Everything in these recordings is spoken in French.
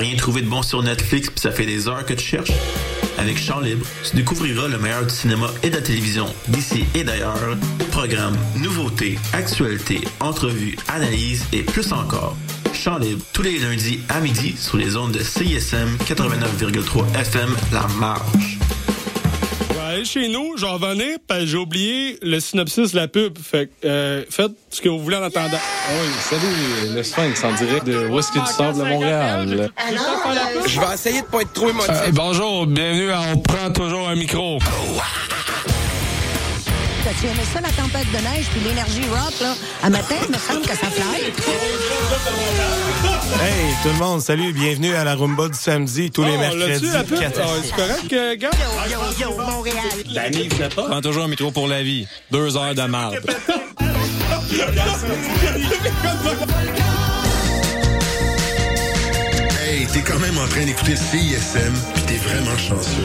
rien trouvé de bon sur Netflix puis ça fait des heures que tu cherches? Avec Chant Libre, tu découvriras le meilleur du cinéma et de la télévision d'ici et d'ailleurs. Programmes, nouveautés, actualités, entrevues, analyses et plus encore. Chant Libre, tous les lundis à midi sur les ondes de CISM 89,3 FM La Marche. Chez nous, j'en revenais, parce que j'ai oublié le synopsis de la pub. Fait que, euh, faites ce que vous voulez en attendant. Ah oui, salut, le Sphinx en direct de Whisky du Sable à Montréal? Je vais essayer de pas être trop émotif. Euh, bonjour, bienvenue à On prend toujours un micro. T'as-tu aimé ça, la tempête de neige puis l'énergie rock, là? À matin, il me semble que ça fly. Hey, tout le monde, salut, bienvenue à la Rumba du samedi, tous les Oh, mercredis. l'as-tu, la pub? 4 Ah, C'est correct, euh, gars? Yo, yo, yo, Montréal. L'année, je sais pas. Prends toujours un micro pour la vie. Deux heures de marde. Hey, t'es quand même en train d'écouter CISM, pis t'es vraiment chanceux.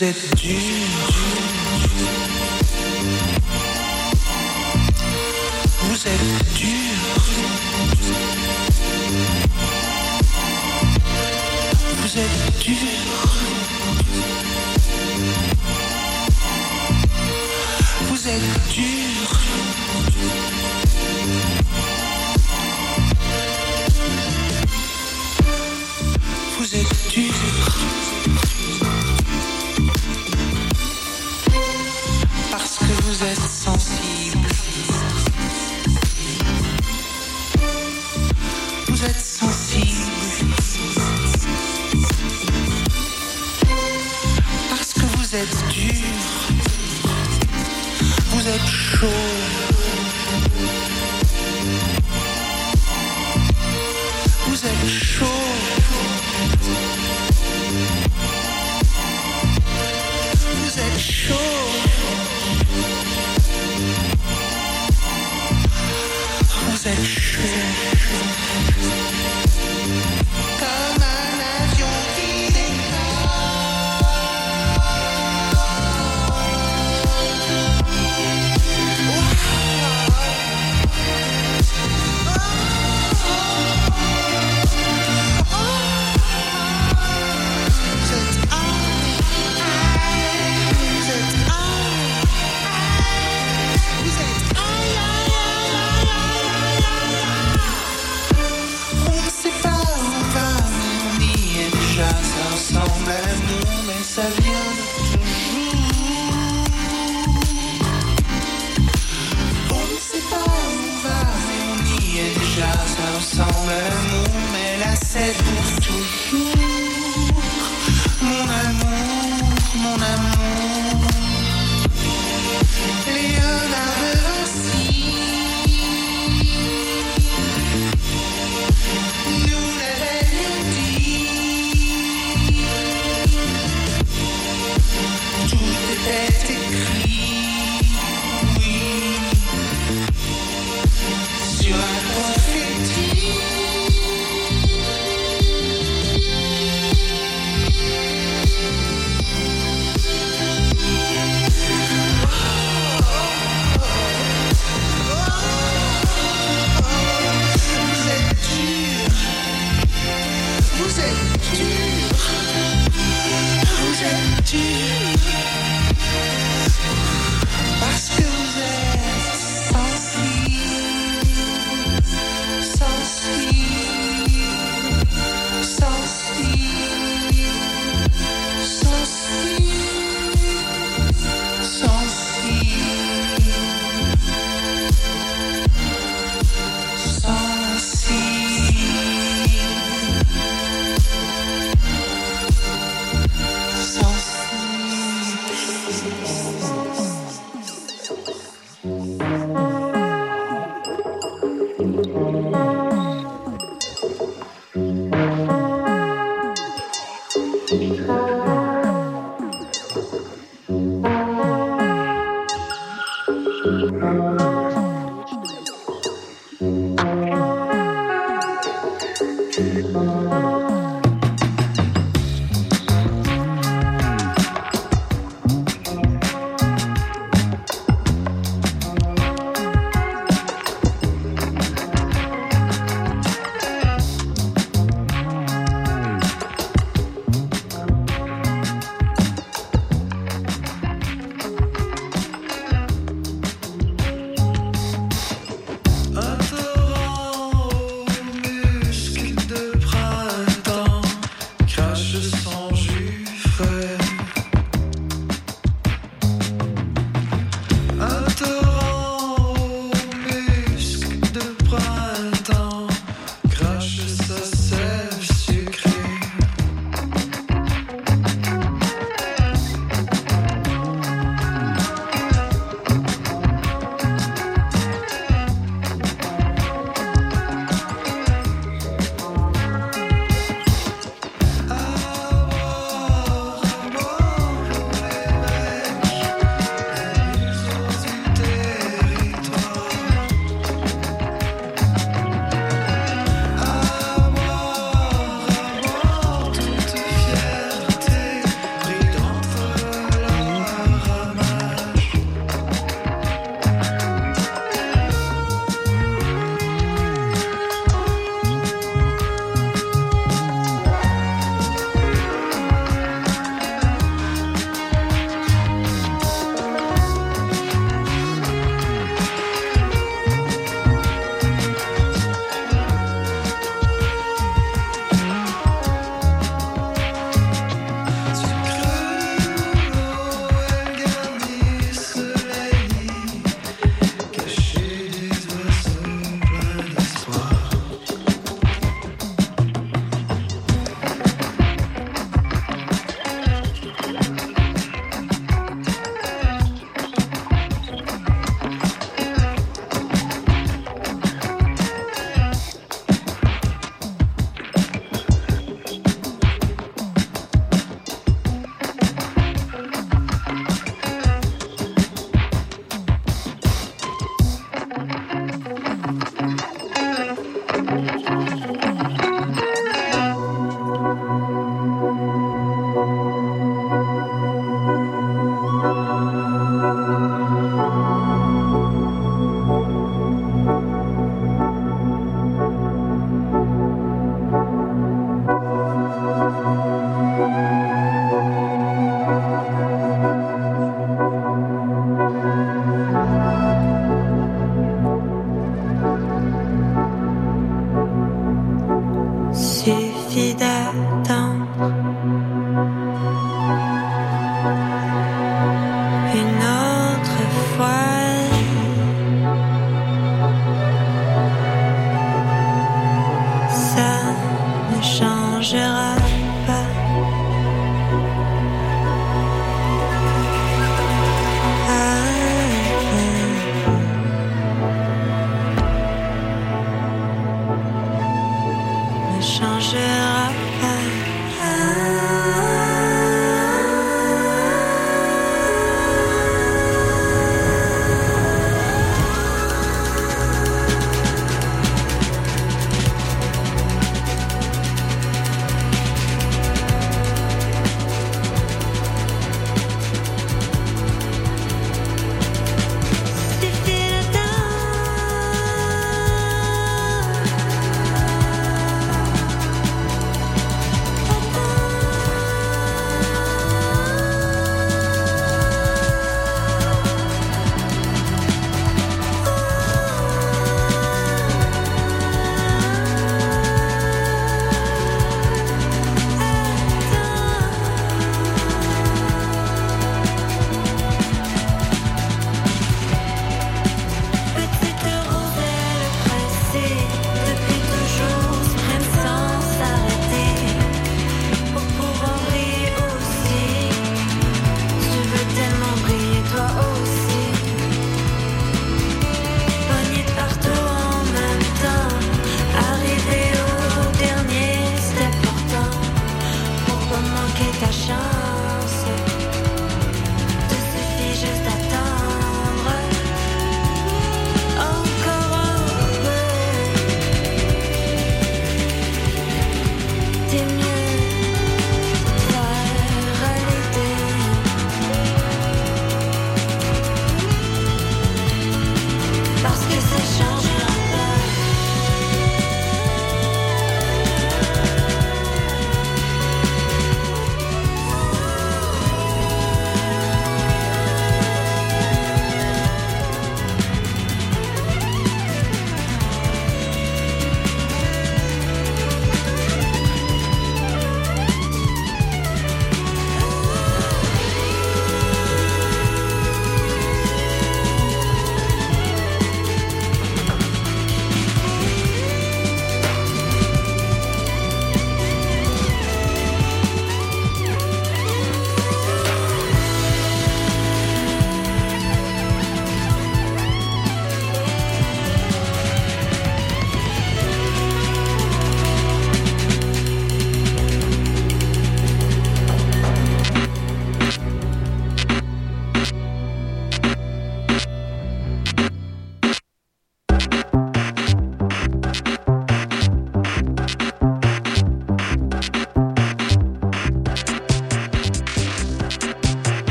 Vous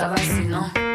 Ça va sinon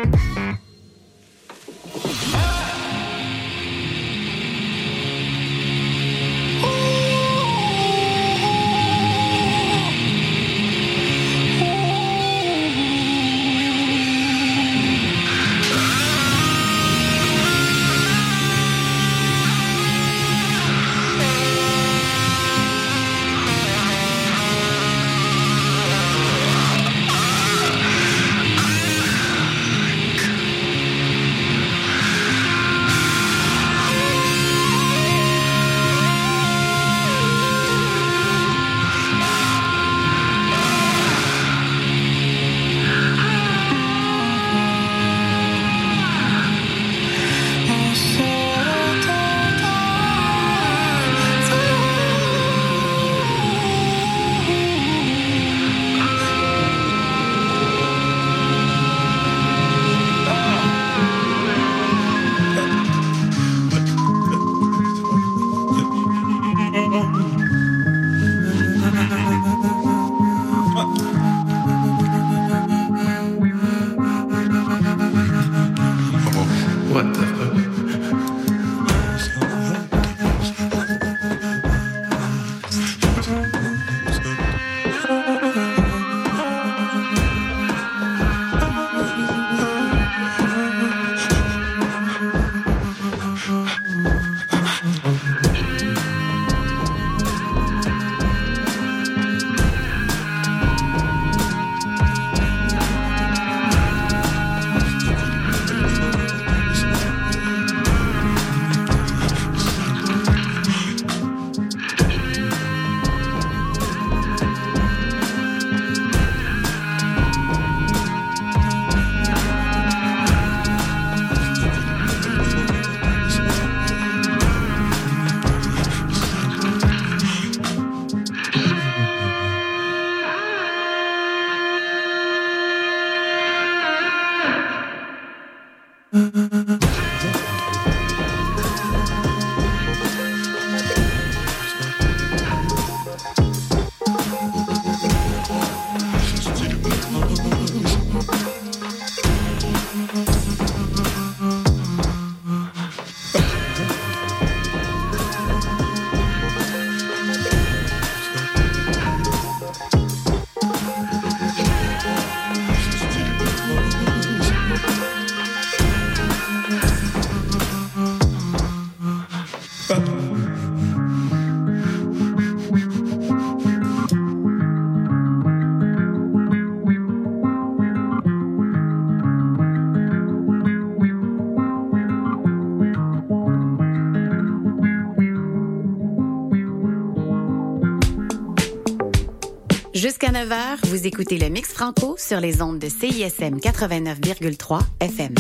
Écoutez le Mix Franco sur les ondes de CISM 89,3 FM.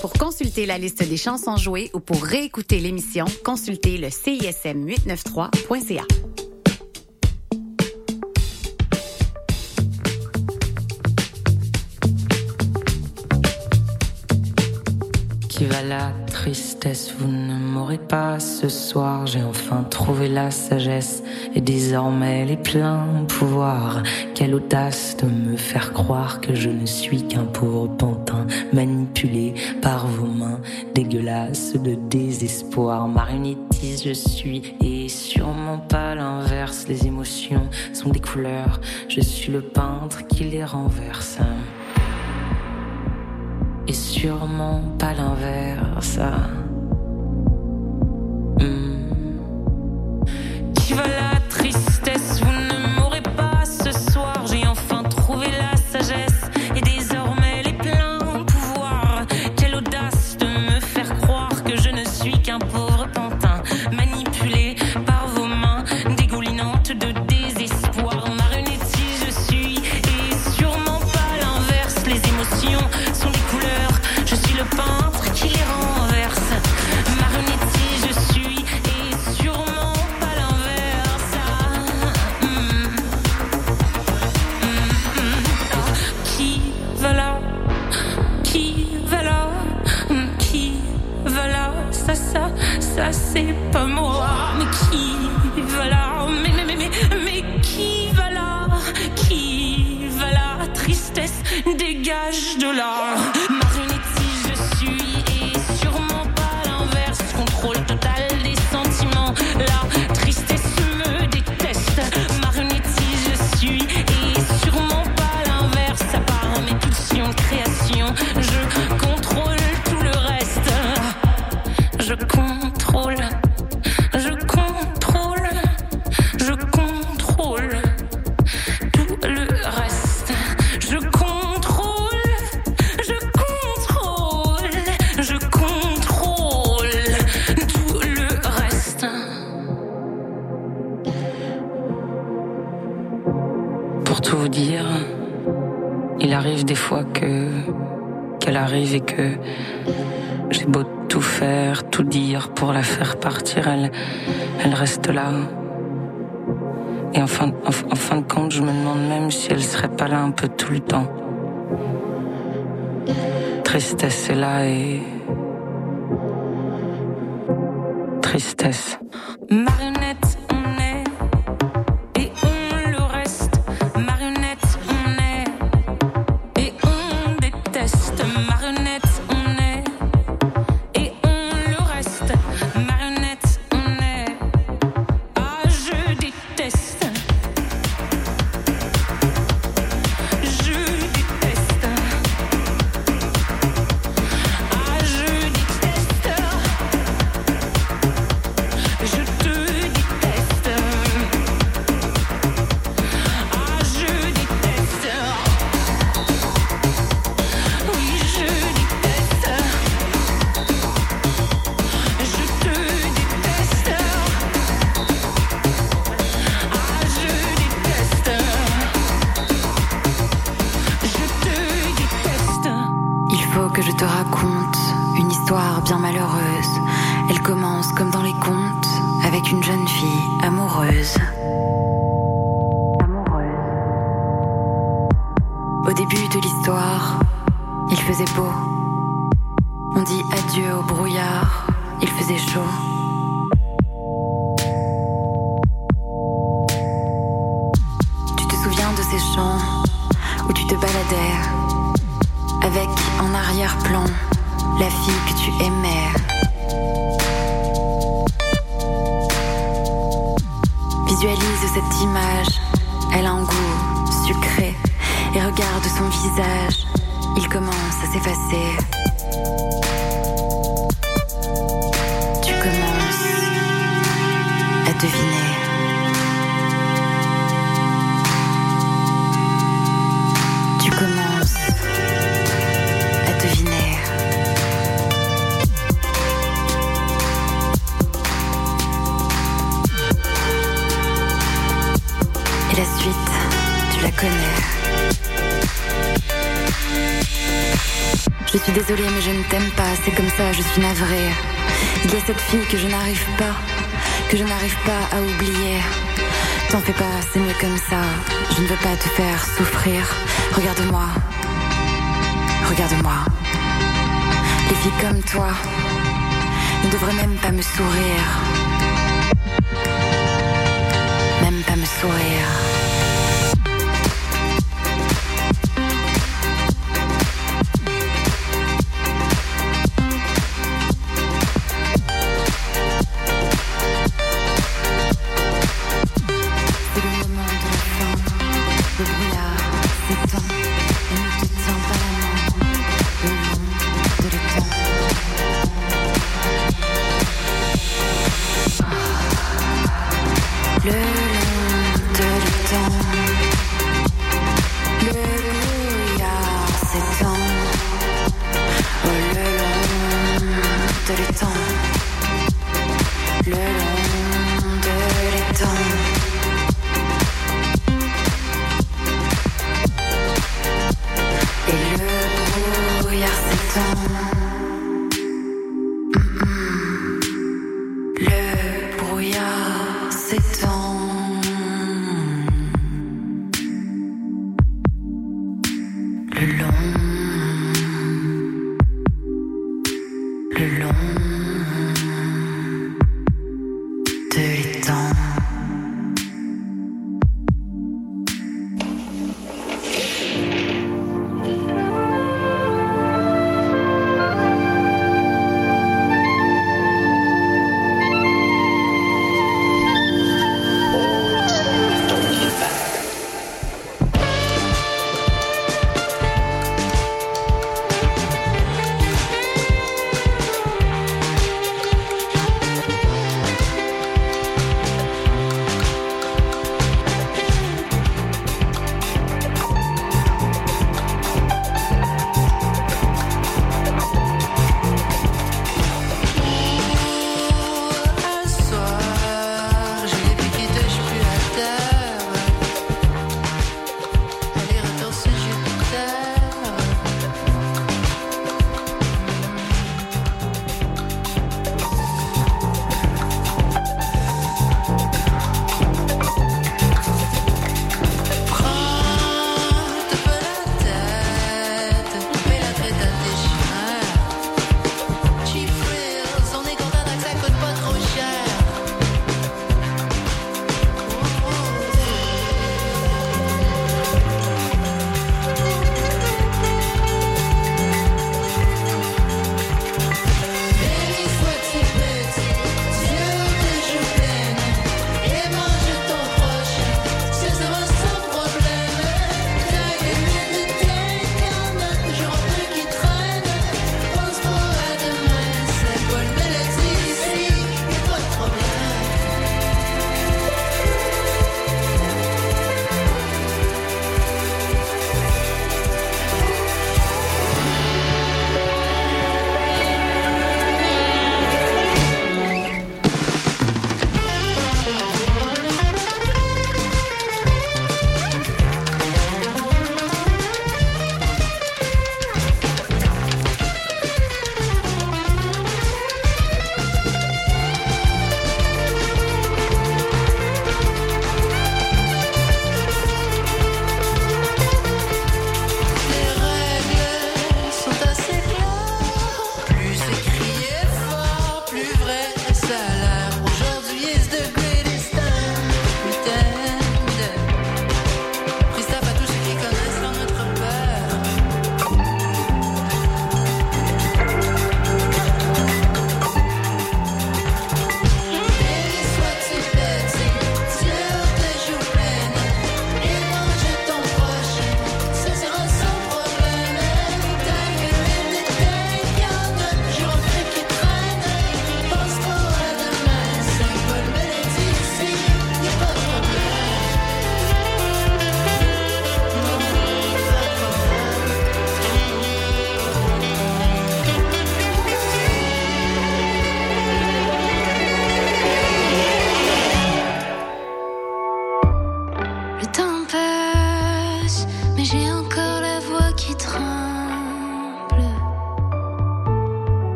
Pour consulter la liste des chansons jouées ou pour réécouter l'émission, consultez le CISM893.ca. Qui va la tristesse, vous ne m'aurez pas ce soir. J'ai enfin trouvé la sagesse et désormais les pleins pouvoirs quelle audace de me faire croire que je ne suis qu'un pauvre pantin manipulé par vos mains dégueulasses de désespoir. Marionnettiste je suis et sûrement pas l'inverse. Les émotions sont des couleurs, je suis le peintre qui les renverse. arrive des fois que qu'elle arrive et que j'ai beau tout faire, tout dire pour la faire partir, elle, elle reste là. Et en fin, en, fin de compte, je me demande même si elle serait pas là un peu tout le temps. Tristesse est là et tristesse. Suis navrée. Il y a cette fille que je n'arrive pas, que je n'arrive pas à oublier. T'en fais pas, c'est mieux comme ça. Je ne veux pas te faire souffrir. Regarde-moi. Regarde-moi. Les filles comme toi ne devraient même pas me sourire.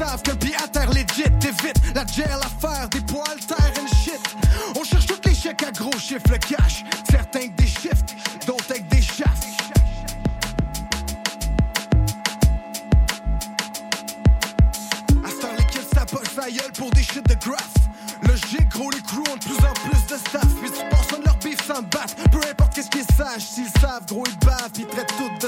savent que le à terre legit évite la gel, l'affaire, des poils, terre and shit. On cherche tous les chèques à gros chiffres, le cash. Certains avec des shifts, d'autres avec des shafts. À cette les kills s'approchent sa gueule pour des shit de graph. Logique, gros, les crews ont de plus en plus de staff. Puis tu penses de leur bif sans battre. Peu importe qu'est-ce qu'ils sachent, s'ils savent, gros, ils bavent, ils traitent tout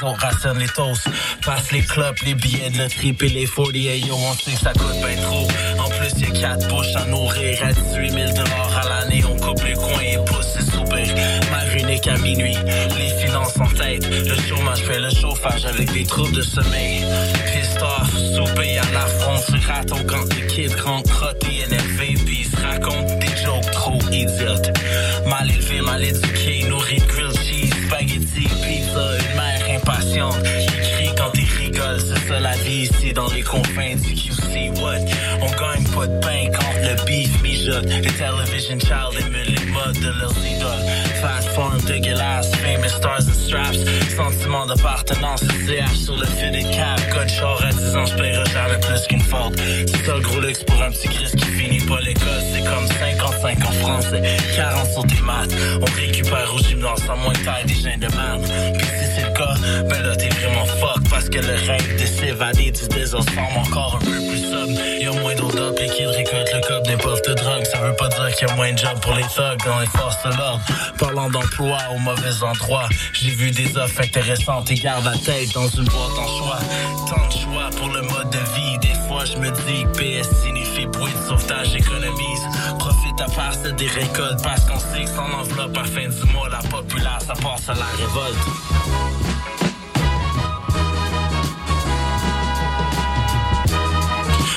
maison, rationne les toasts. Passe les clubs, les billets de le trip et les folies. Hey yo, on sait que ça coûte bien trop. En plus, y a quatre bouches à nourrir. À 18 000 à l'année, on coupe les coins et pousse les soupers. Mariné qu'à minuit, les finances en tête. Le chômage fait le chauffage avec des troubles de sommeil. Christophe, souper à la France, raton quand t'es kid, grand crotté, énervé, puis se raconte des jokes trop idiotes. Mal élevé, mal éduqué c'est qu'on du QC, what? On gagne pas de pain quand le beef mijote. Le television child émule les modes de leurs idoles. Fast form dégueulasse, famous stars and straps. Sentiment d'appartenance, CH sur le fil des cap. Code char à 10 ans, plus qu'une faute. C'est ça gros luxe pour un petit Chris qui finit pas l'école. C'est comme 5 55 en français, 40 sur tes maths. On récupère au gymnase en moins de taille des gènes de merde. Puis si c'est le cas, ben là t'es vraiment fuck. Parce que le rêve de s'évader du désordre semble encore un peu plus sobre. Y'a moins d'odeur, les kids récoltent le cop n'importe de drogue. Ça veut pas dire qu'il y a moins de job pour les thugs dans les forces de l'ordre. Parlant d'emploi au mauvais endroit, j'ai vu des offres intéressantes et garde la tête dans une boîte en choix. Tant de choix pour le mode de vie. Des fois, je me dis que PS signifie bruit de sauvetage économise. À part c'est des récoltes parce qu'on sait que sans enveloppe à fin du mois, la populace, ça passe à la révolte.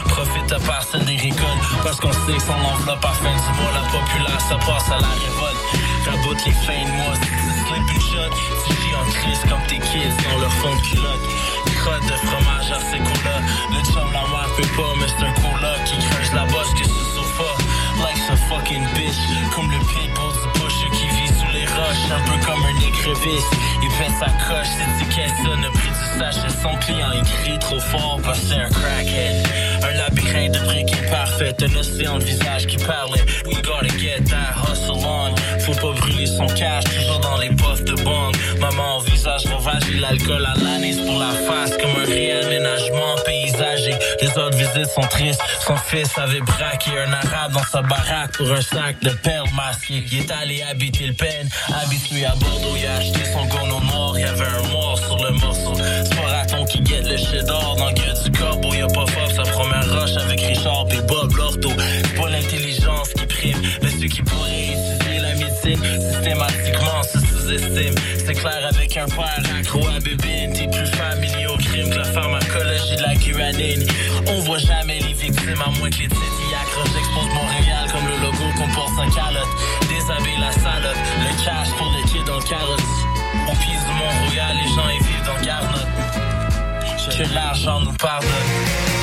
Profite à part celle des récoltes Parce qu'on sait que son enveloppe à fin du mois La populace ça passe à la révolte. Raboute les fins de mois slip une shot Tu vis en crise comme tes kids Dans leur fond de culotte. Crotte de fromage à ces coups-là Le chum la mère peut pas Mais c'est un coup-là Qui creuse la bosse que fucking bitch. Comme le pitbull du Qui vit sous les roches. Un peu comme un écrevisse. Il fait sa coche C'est qu'elle sonne pris du sachet Son client il crie trop fort Parce c'est un crackhead. Un labyrinthe de briques imparfaites Un océan de visage qui parlait. We gotta get that hustle on. Faut pas brûler son cash Toujours dans les L'alcool à l'anis pour la face Comme un réaménagement paysager. Les autres visites sont tristes. Son fils avait braqué un arabe dans sa baraque Pour un sac de perles masquées. Il est allé habiter le pen Habitué à Bordeaux Il a acheté son gono noir Il y avait un mort sur le morceau. C'est pas raton qui guette le d'or Dans le gueule du corbeau. Il a pas fort sa première roche avec Richard et Bob Lorto C'est pas l'intelligence qui prime Mais ceux qui pourraient étudier la médecine Systématiquement C'est clair avec un père accro à bébé T'es plus familier au crime que la pharmacologie de la guanine. On voit jamais les victimes à moins que les titres y accrochent. J'expose Montréal comme le logo qu'on porte en calotte. Déshabille la salope Le cash pour les kids dans le carotte. Au pied du Mont-Royal les gens y vivent dans Garnotte. Que l'argent nous pardonne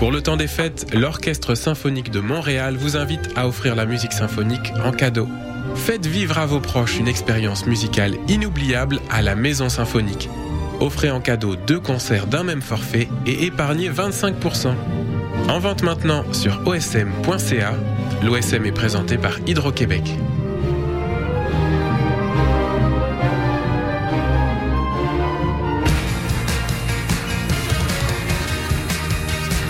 Pour le temps des fêtes, l'Orchestre symphonique de Montréal vous invite à offrir la musique symphonique en cadeau. Faites vivre à vos proches une expérience musicale inoubliable à la Maison Symphonique. Offrez en cadeau deux concerts d'un même forfait et épargnez 25%. En vente maintenant sur osm.ca. L'OSM est présenté par Hydro-Québec.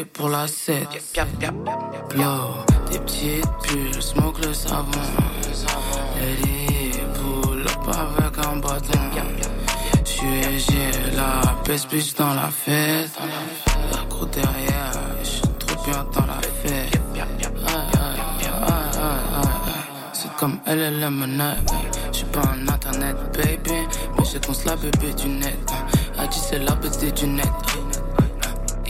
Pour la scène. Blow, des petites bulles, smoke le savon. Lady, pull up avec un bâton. J'suis j'ai la peste plus dans la fête. La gros derrière, j'suis trop bien dans la fête. C'est comme œil. J'suis pas un internet, baby. Mais j'ai qu'on se la bébé du net. Elle dit c'est la bébé du net.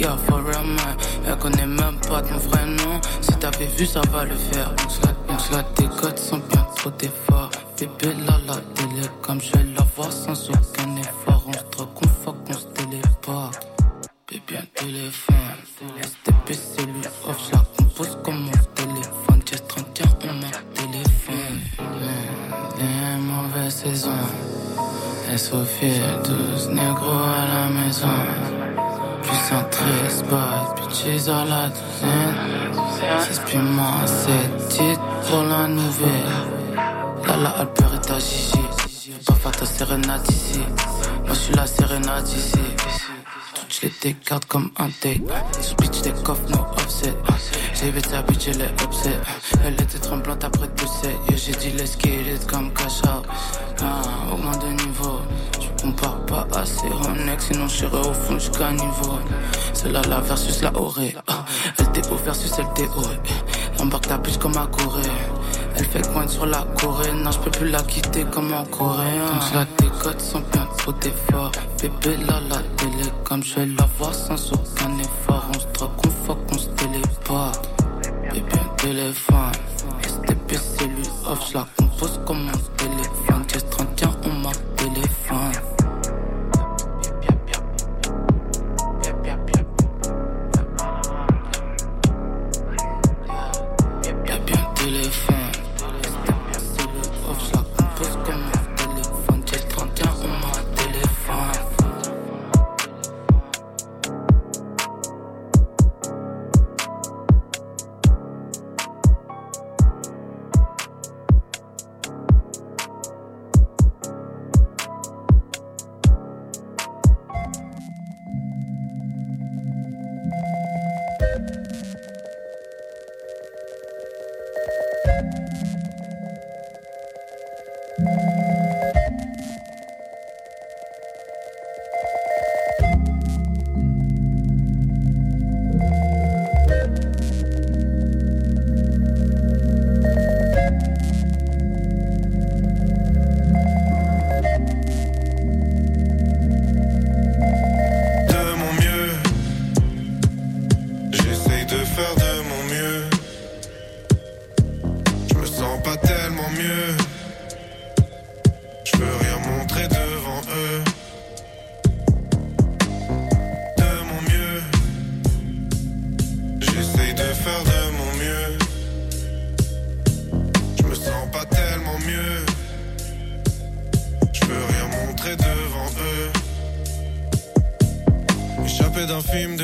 Yeah, for real, man. Elle connaît même pas ton vrai nom. Si t'avais vu, ça va le faire. Donc je la, décote sans bien trop d'efforts. Bébé, là, la télé, comme je vais la voir sans aucun effort. On se drogue, on fuck, on se téléporte. Bébé, un téléphone. STP, c'est lui off, je la compose comme mon téléphone. Jazz 31, on m'a téléphone. Des mauvaises saisons. Sophie, 12 négros à la maison. Triste, pas bitches à la douzaine. 6 piments, 7 titres pour la nouvelle. Là, la Albert est à Gigi. Pas faire ta sérénade ici. Moi, je suis la sérénade ici. Toutes les décarte comme un date. Sur bitch des coffres, no offset. J'ai vite sa bitch, elle est upset. Elle était tremblante après tout ça. Et j'ai dit let's get comme cash out. Ah, de niveau. Compare pas assez au next, sinon j'irai au fond jusqu'à niveau. C'est là la versus la orée. Ah, LTO versus LTO. Embarque ta bitch comme à Corée. Elle fait coin sur la Corée. Non, je peux plus la quitter comme en coréen. Donc je la décote sans bien trop d'efforts. Bébé là, la télé, comme je vais la voir sans aucun effort. On se drogue, on fuck, on se téléporte. Bébé, un téléphone. STP, lui off, je la compose comme un téléphone.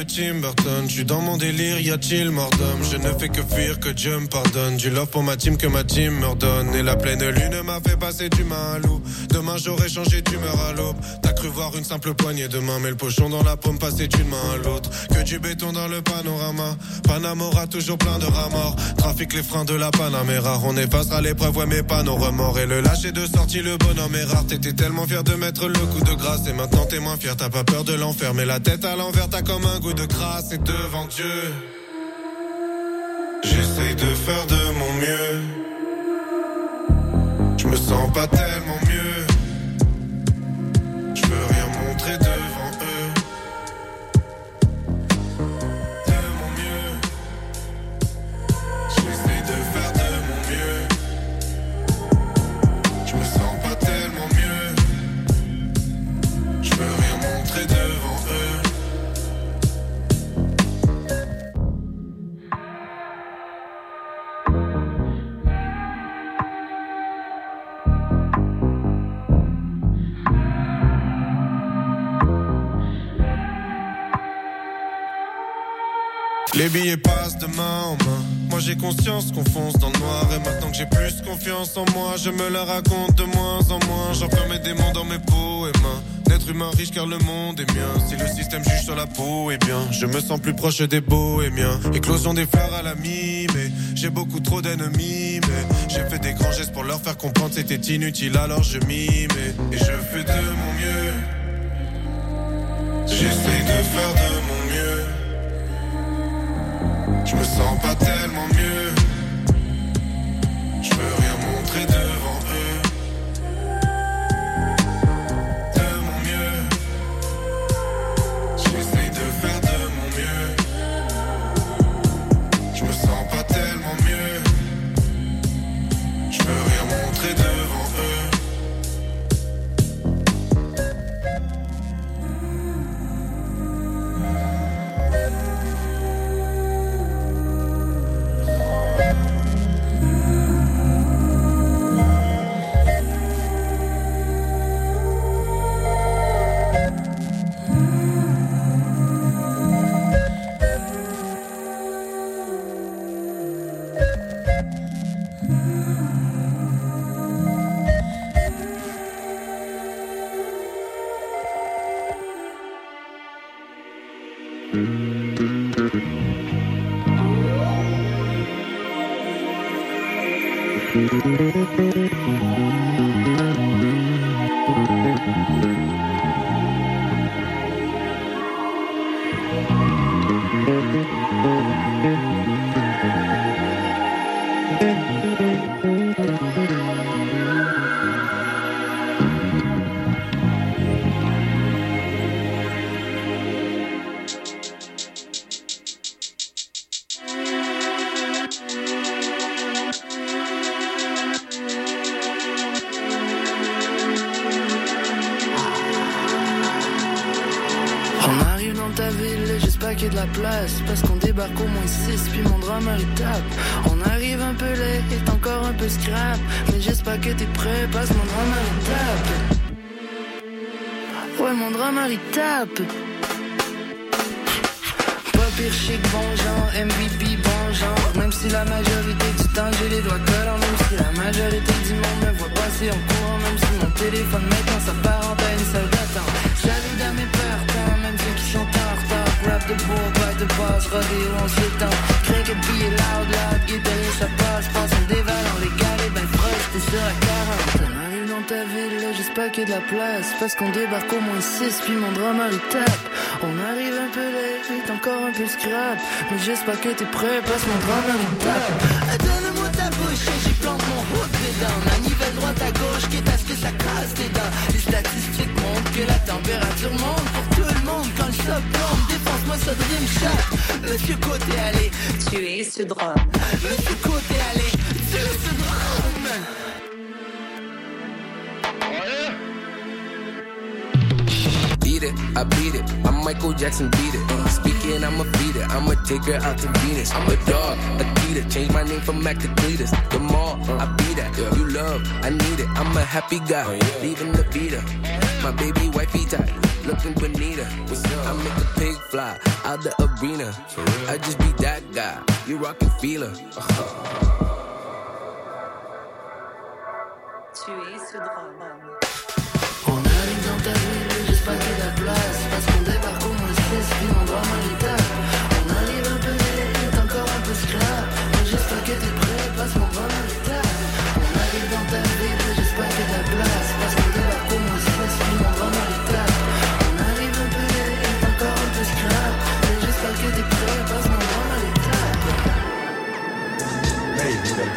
Tim Burton. Je suis dans mon délire, y a-t-il mort d'homme? Je ne fais que fuir, que Dieu me pardonne. Du love pour ma team que ma team me redonne. Et la pleine lune m'a fait passer d'humain à loup. Demain j'aurais changé d'humeur à l'aube. Voir une simple poignée de main, mais le pochon dans la paume passer d'une main à l'autre. Que du béton dans le panorama. Panamora toujours plein de rats. Trafic les freins de la Panamera. On effacera l'épreuve, ouais, mais pas nos remords. Et le lâcher de sortie, le bonhomme est rare. T'étais tellement fier de mettre le coup de grâce. Et maintenant t'es moins fier, t'as pas peur de l'enfer. Mais la tête à l'envers, t'as comme un goût de grâce. Et devant Dieu, j'essaye de faire de mon mieux. Je me sens pas tellement Les billets passent de main en main. Moi j'ai conscience qu'on fonce dans le noir. Et maintenant que j'ai plus confiance en moi, je me la raconte de moins en moins. J'enferme mes démons dans mes peaux et mains. D'être humain riche car le monde est mien. Si le système juge sur la peau, eh bien, je me sens plus proche des bohémiens. Éclosion des fleurs à la mi, mais j'ai beaucoup trop d'ennemis. Mais j'ai fait des grands gestes pour leur faire comprendre c'était inutile, alors je m'y mets. Et je fais de mon mieux. J'essaye de faire de mon mieux. Je me sens pas tellement mieux. Je peux rien montrer devant j'espère que t'es prêt que mon drummer il tape Donne-moi ta bouche et j'y plante mon hook dedans Manivelle droite à gauche, quitte à ce que ça casse tes dents. Les statistiques montrent que la température monte pour tout le monde Quand le choc tombe, défonce-moi ça dream shot Monsieur Côté, allez, tu es ce drum Monsieur Côté, allez, tu es ce drum Beat it, I beat it. I'm Michael Jackson, beat it. Speaking, I'ma beat it. I'ma take her out to Venus. I'm a dog, Adidas. Change my name from Mac to Cletus. The mall, I be that. You love, I need it. I'm a happy guy. Leaving the beater. My baby wifey tight. looking bonita. I make a pig fly out the arena. I just be that guy. You rockin' feeler. Tu es ce drame.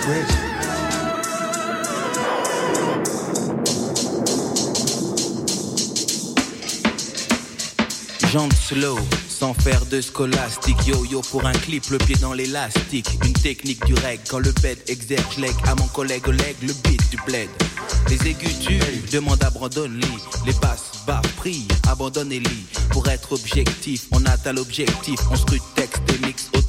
Crazy. Jante slow, sans faire de scolastique. Yo-yo pour un clip, le pied dans l'élastique. Une technique du reg, quand le bed exerce leg à mon collègue Oleg, le beat du bled. Les aigus tu demande abandonne-lit. Les basses, barres, pris, abandonnez-les. Pour être objectif, on atteint l'objectif. On scrute texte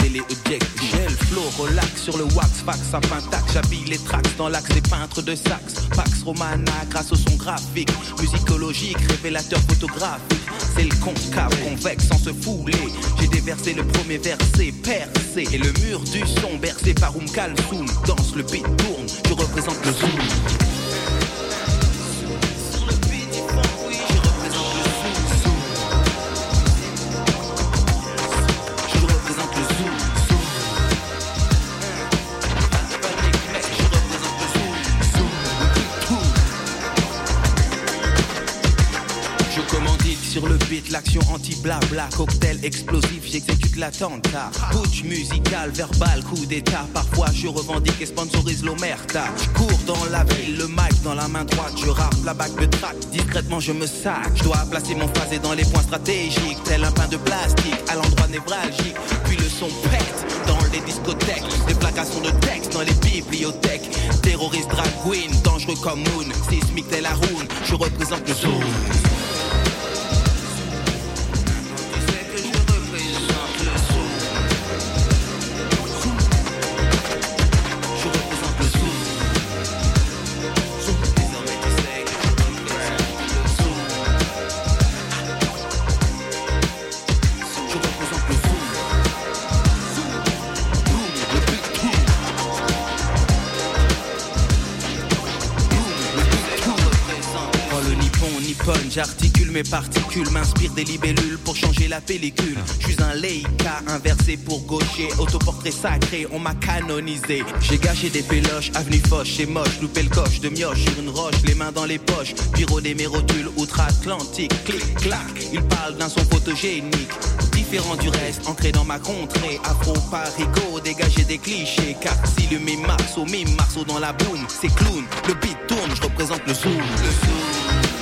au télé-objectif. Gel, flow, relax sur le wax, fax, à tac. J'habille les tracks dans l'axe des peintres de sax. Pax Romana, grâce au son graphique. Musicologique, révélateur photographique. C'est le concave convexe sans se fouler. J'ai déversé le premier verset, percé. Et le mur du son, bercé par Oum Kalsoum. Danse, le beat tourne, je représente le zoom. L'action anti-blabla Cocktail explosif, j'exécute l'attentat Putsch musical, verbal, coup d'état. Parfois je revendique et sponsorise l'omerta. Je cours dans la ville, le mic dans la main droite. Je rappe, la bague me traque, discrètement je me sac. Je dois placer mon phasé dans les points stratégiques. Tel un pain de plastique à l'endroit névralgique. Puis le son pète dans les discothèques. Des placations de texte dans les bibliothèques. Terroriste drag queen, dangereux comme Moon. Sismique tel Haroun, je représente le zoom mes particules, m'inspire des libellules pour changer la pellicule. Je suis un Leica inversé pour gaucher, autoportrait sacré, on m'a canonisé. J'ai gâché des péloches, avenue Foch, c'est moche, loupé le coche de mioche sur une roche, les mains dans les poches, pyrodé mes rotules outre-Atlantique, clic, clac, il parle d'un son photogénique. Différent du reste, ancré dans ma contrée, afro parigo, dégager des clichés, car si le mime marceau, mime marceau dans la boum, c'est clown, le beat tourne, je représente le zoom. Le zoom.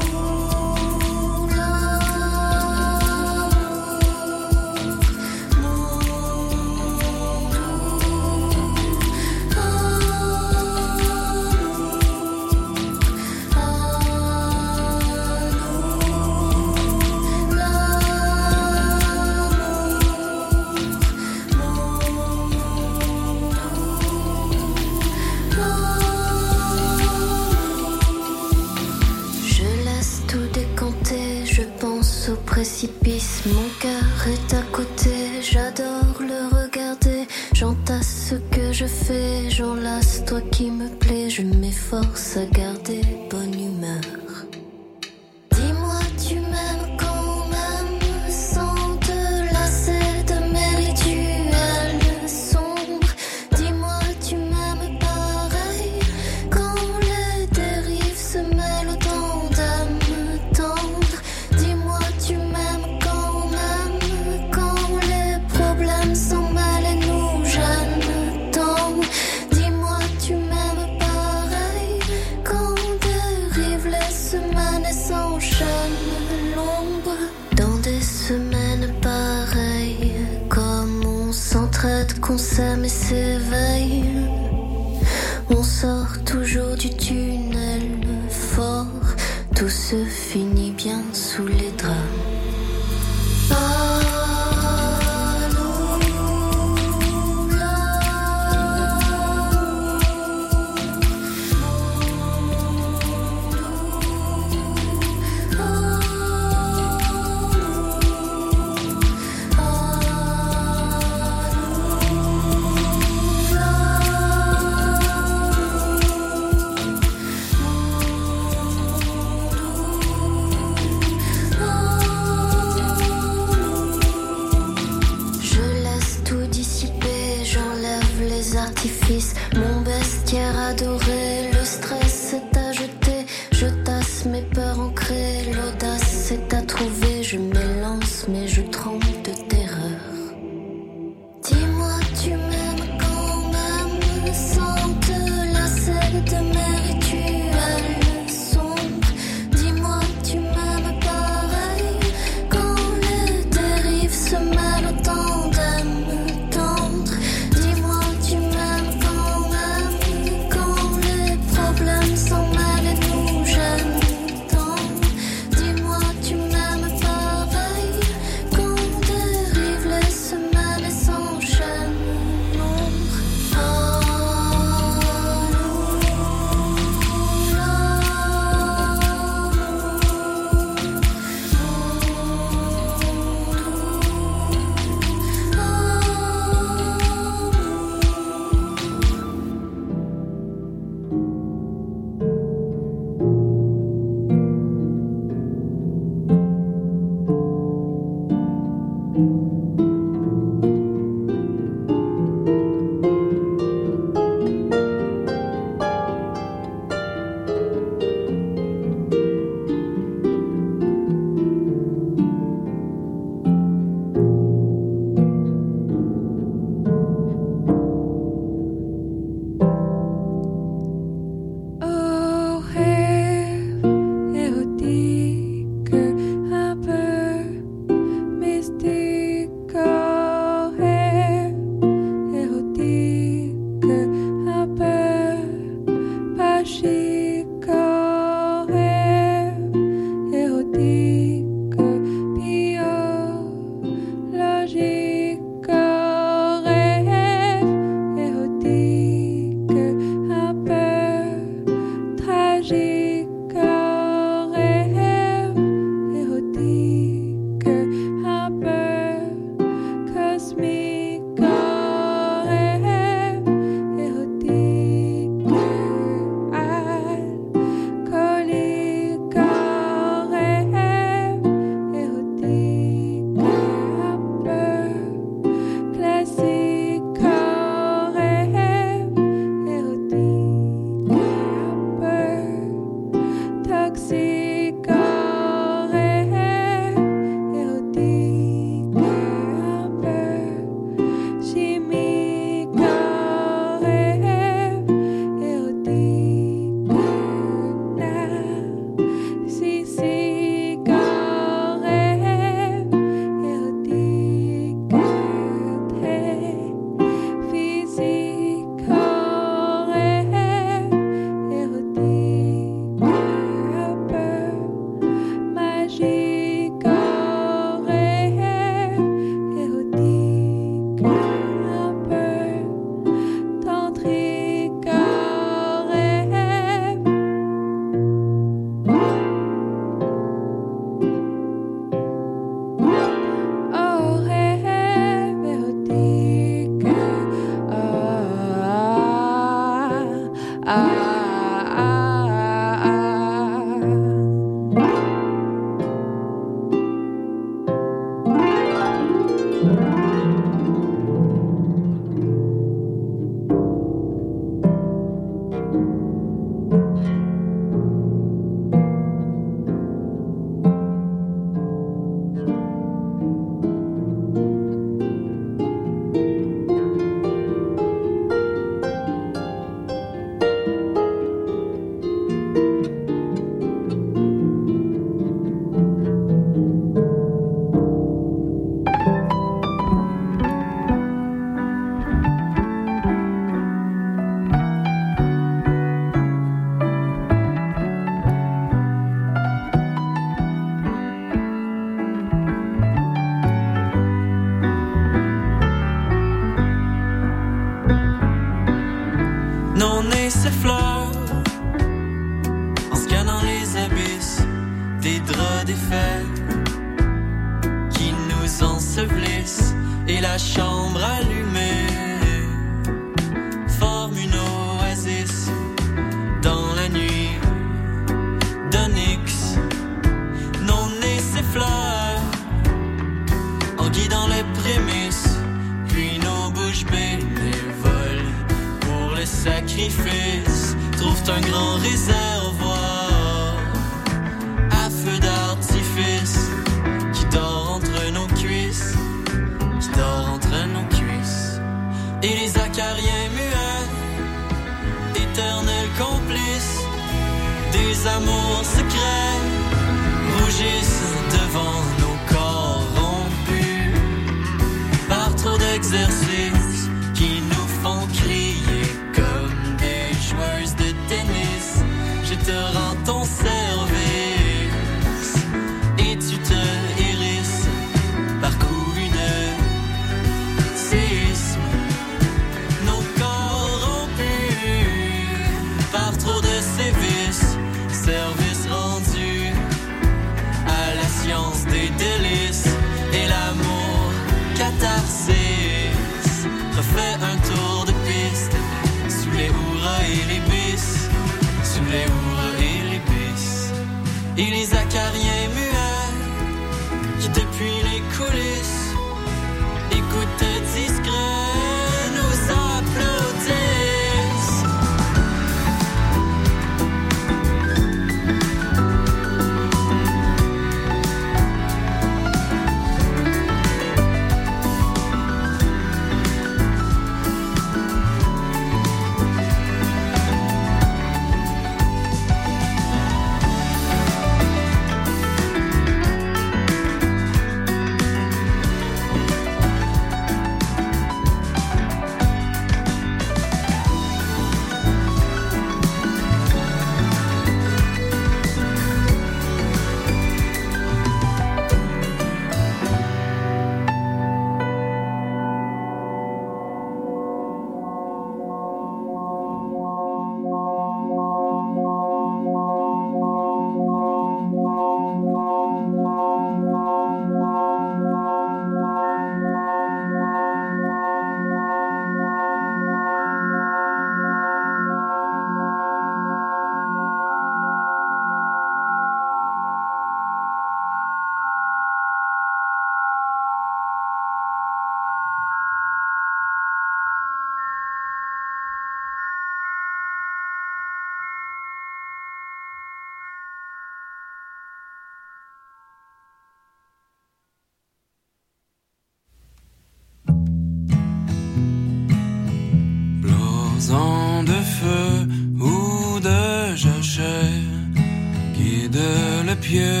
le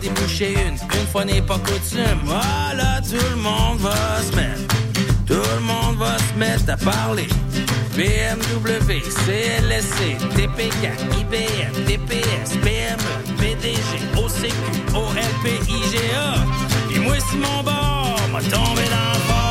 déboucher une, une fois n'est pas coutume. Voilà, tout le monde va se mettre. Tout le monde va se mettre à parler. BMW, CLSC, TPK, IBM, TPS, PME, PDG, OCQ, OLP, IGA. Puis moi, si mon bord m'a tombé dans le fort.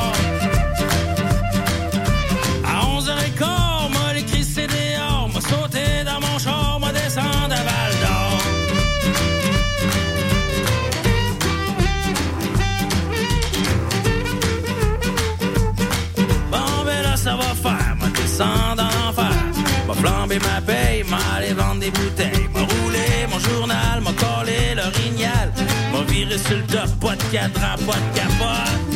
M'a flambé ma paye, m'a allé vendre des bouteilles. M'a roulé mon journal, m'a collé l'orignal. M'a viré sur le top, pas de cadran, pas de capote.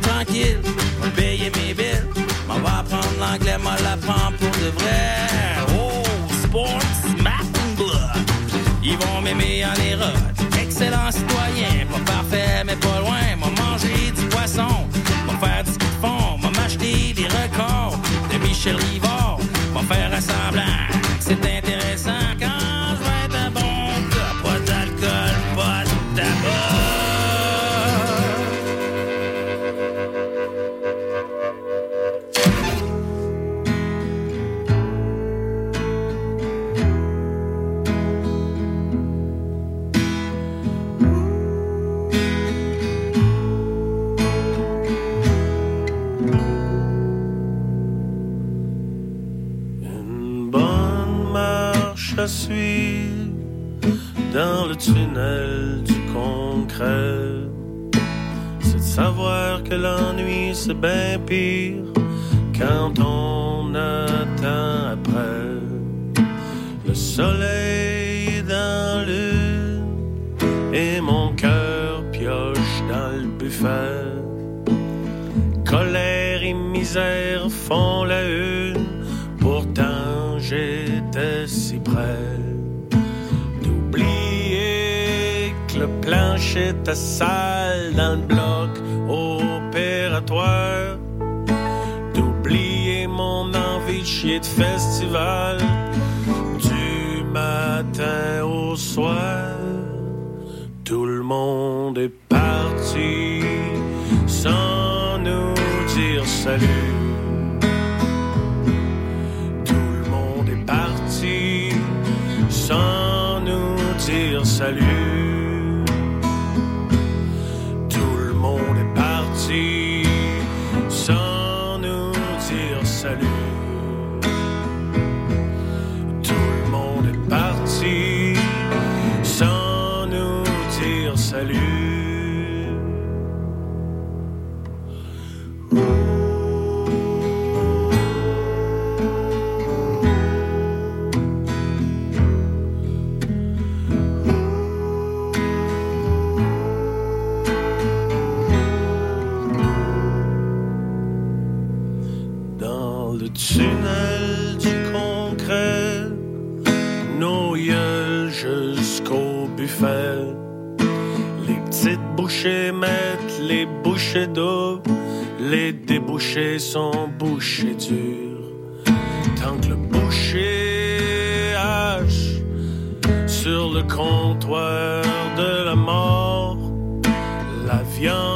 Tranquille, va payer mes billes. M'en va apprendre l'anglais, m'en l'apprendre pour de vrai. Oh, sports, math and blood. Ils vont m'aimer en. Excellent citoyen, pas du concret. C'est de savoir que l'ennui c'est bien pire quand on attend après. Le soleil plancher était sale dans le bloc les bouchées d'eau, les débouchés sont bouchés durs. Tant que le boucher hache sur le comptoir de la mort, la viande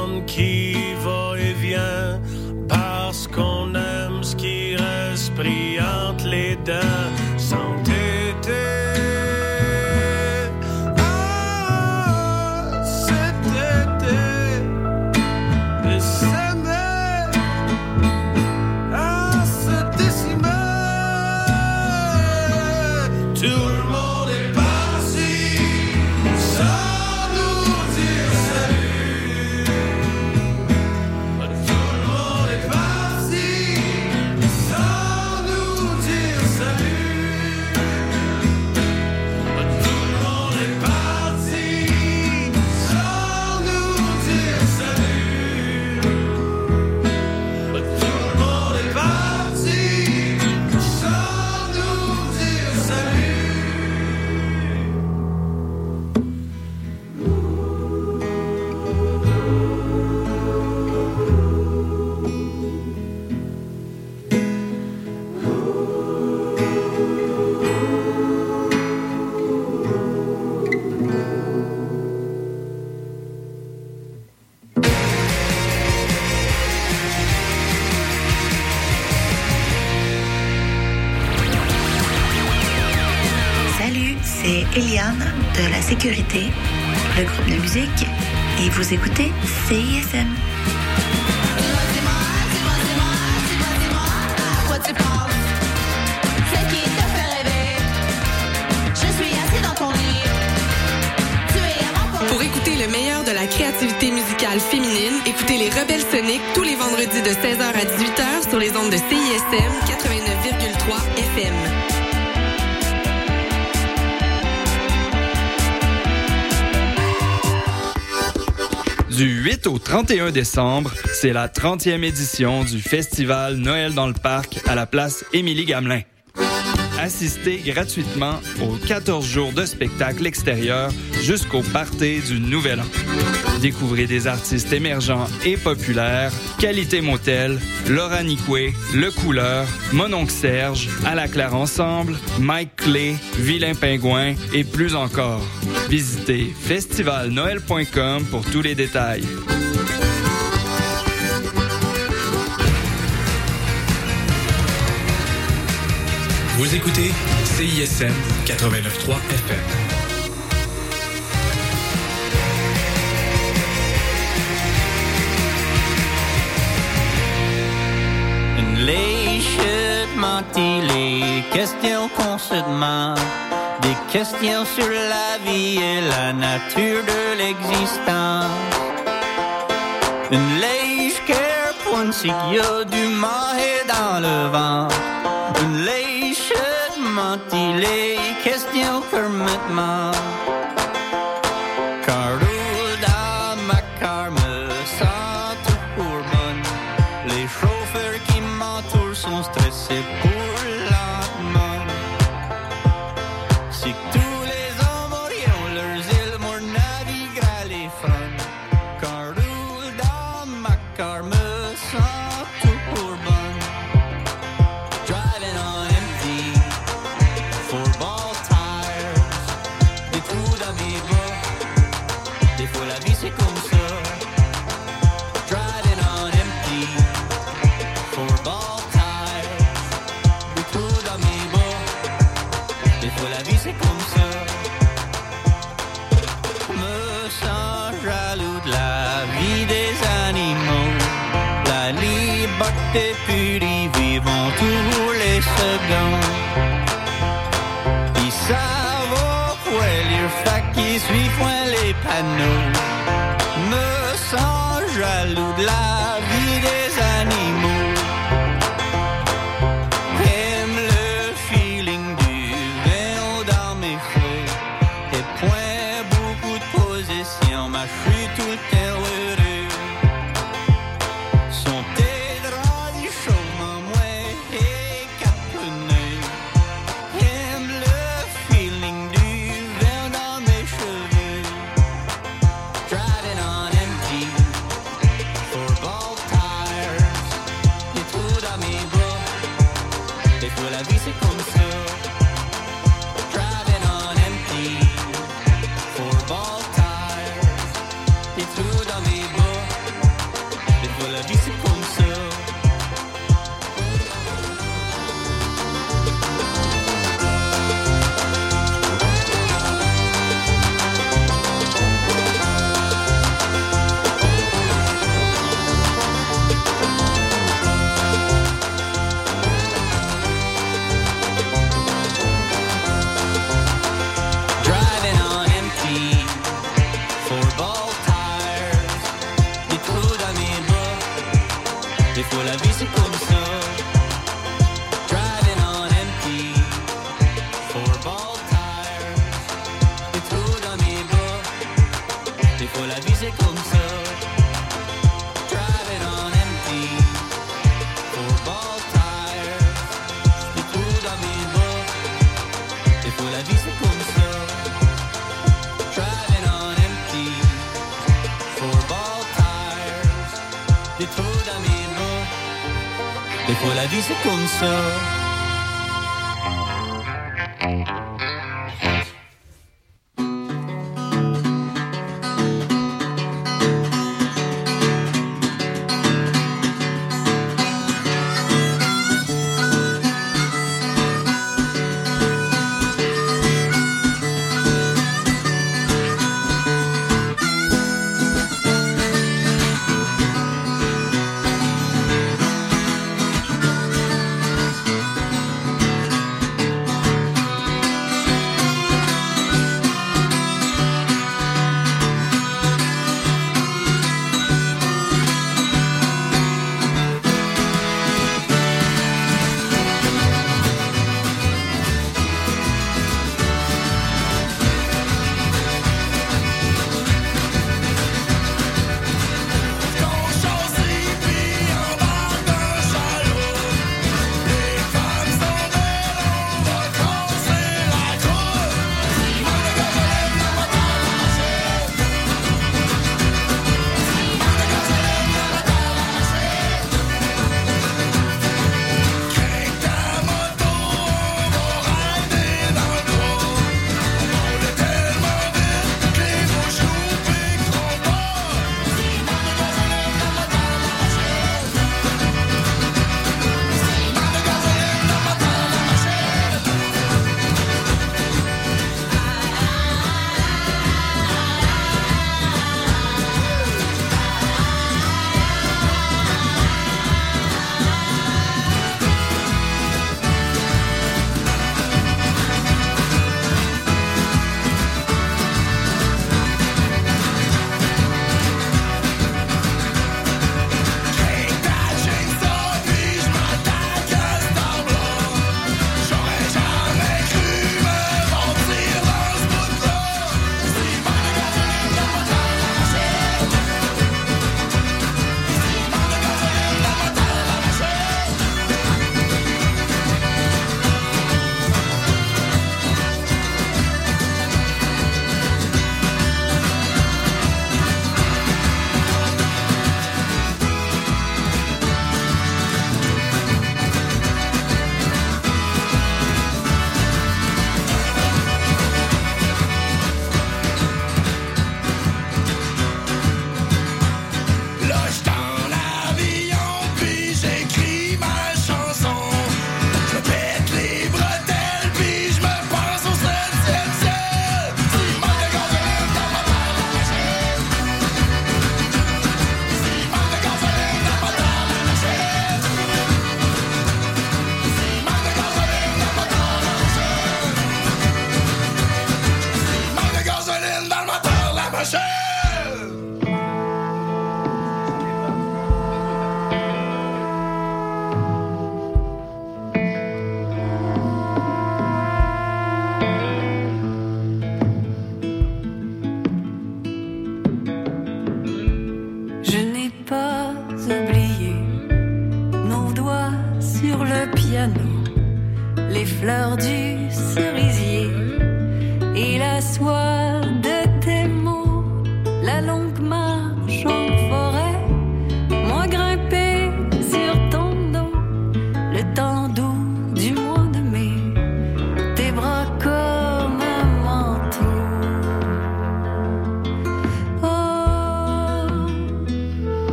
de La Sécurité, le groupe de musique, et vous écoutez CISM. Pour écouter le meilleur de la créativité musicale féminine, écoutez les Rebelles Soniques tous les vendredis de 16h à 18h sur les ondes de CISM 89,3 FM. Du 8 au 31 décembre, c'est la 30e édition du festival Noël dans le parc à la place Émilie Gamelin. Assistez gratuitement aux 14 jours de spectacle extérieur jusqu'au party du Nouvel An. Découvrez des artistes émergents et populaires, Qualité Motel, Laura Nicoué, Le Couleur, Mononcle Serge, À la Claire Ensemble, Mike Clay, Vilain Pingouin et plus encore. Visitez festivalnoël.com pour tous les détails. Vous écoutez CISM 89.3 FM. Les chutes mentis, les questions qu'on se demande, des questions sur la vie et la nature de l'existence. Une légère pointe qu'il y a du marais dans le vent. Une légère mentis, les questions que me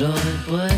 J'aurais préféré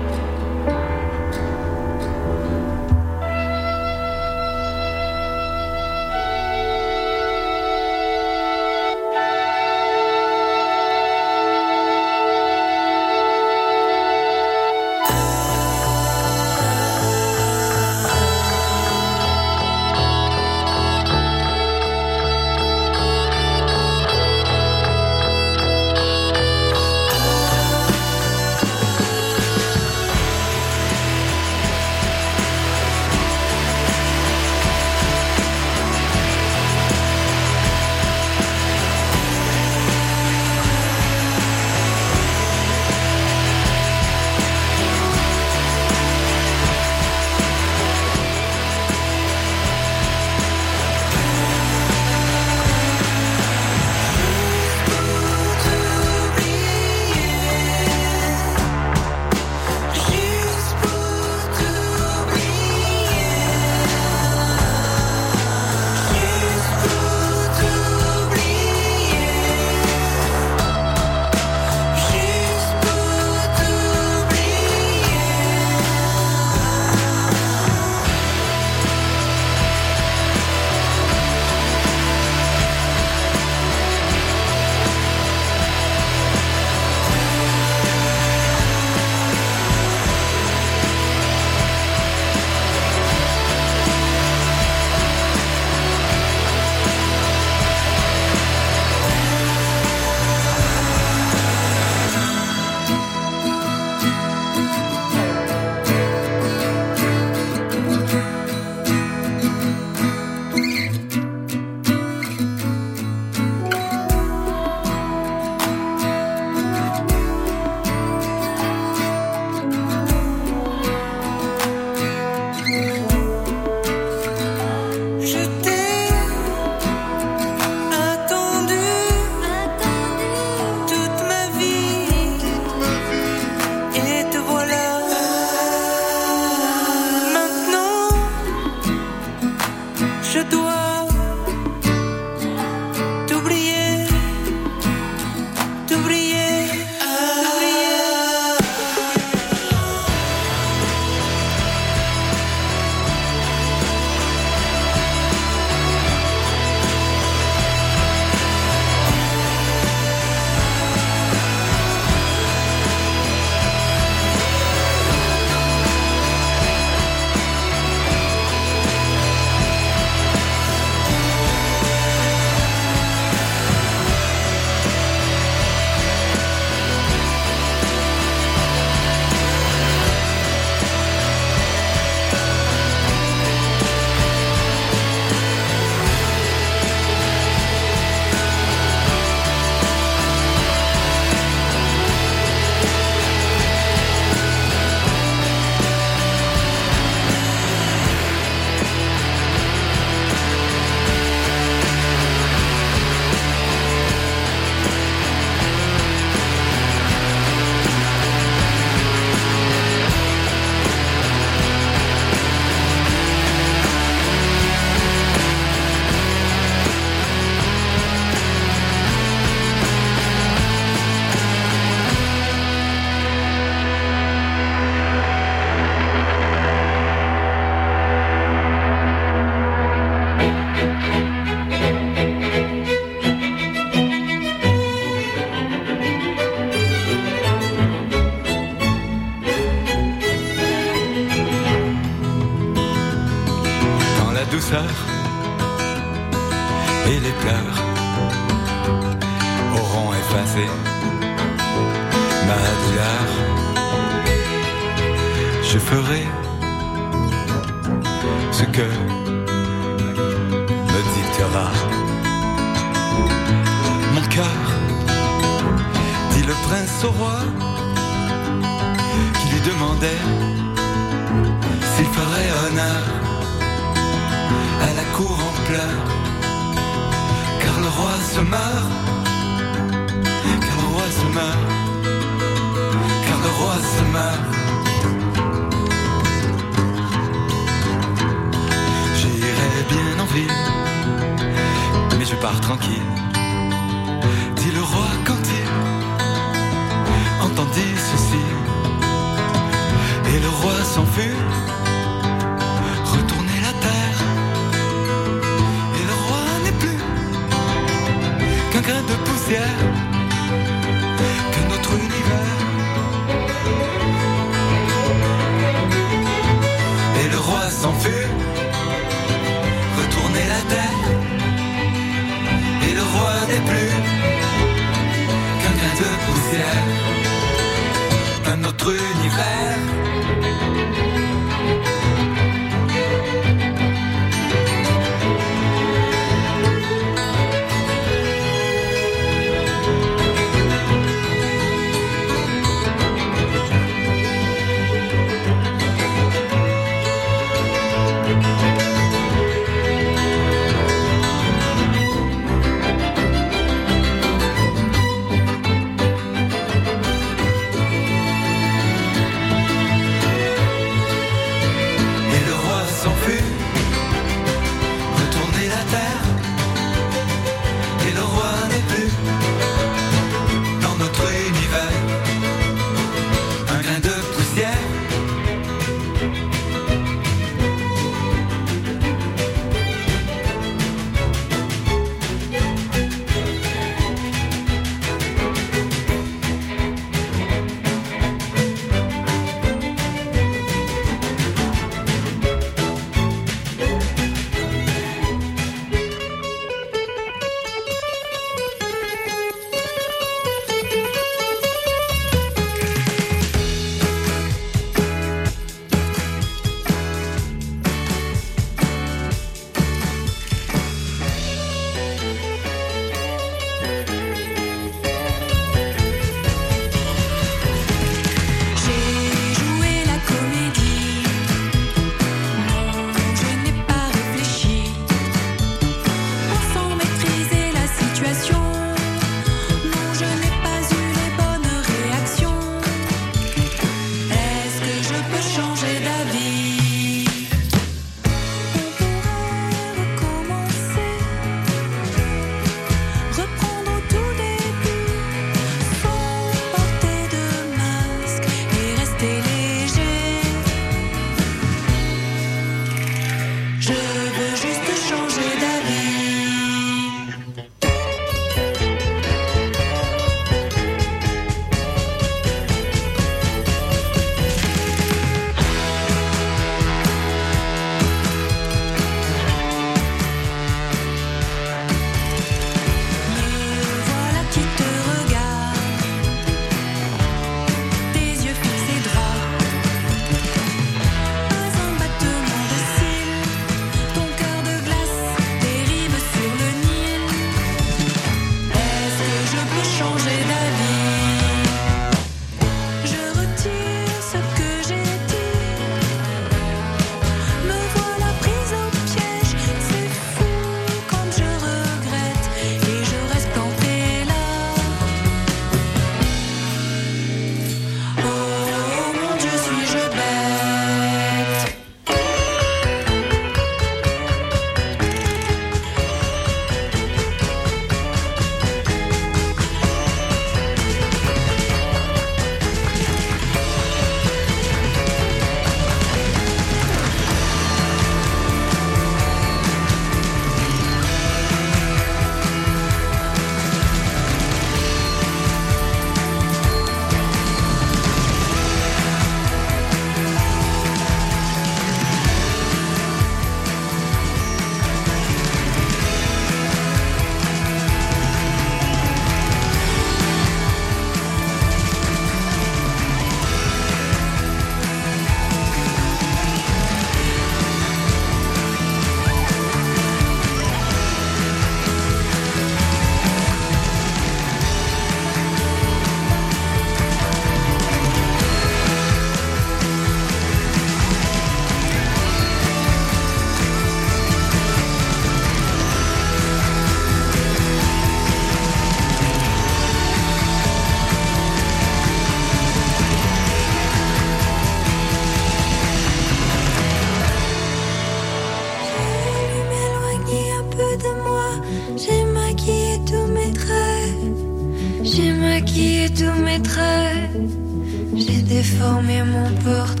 mon portrait.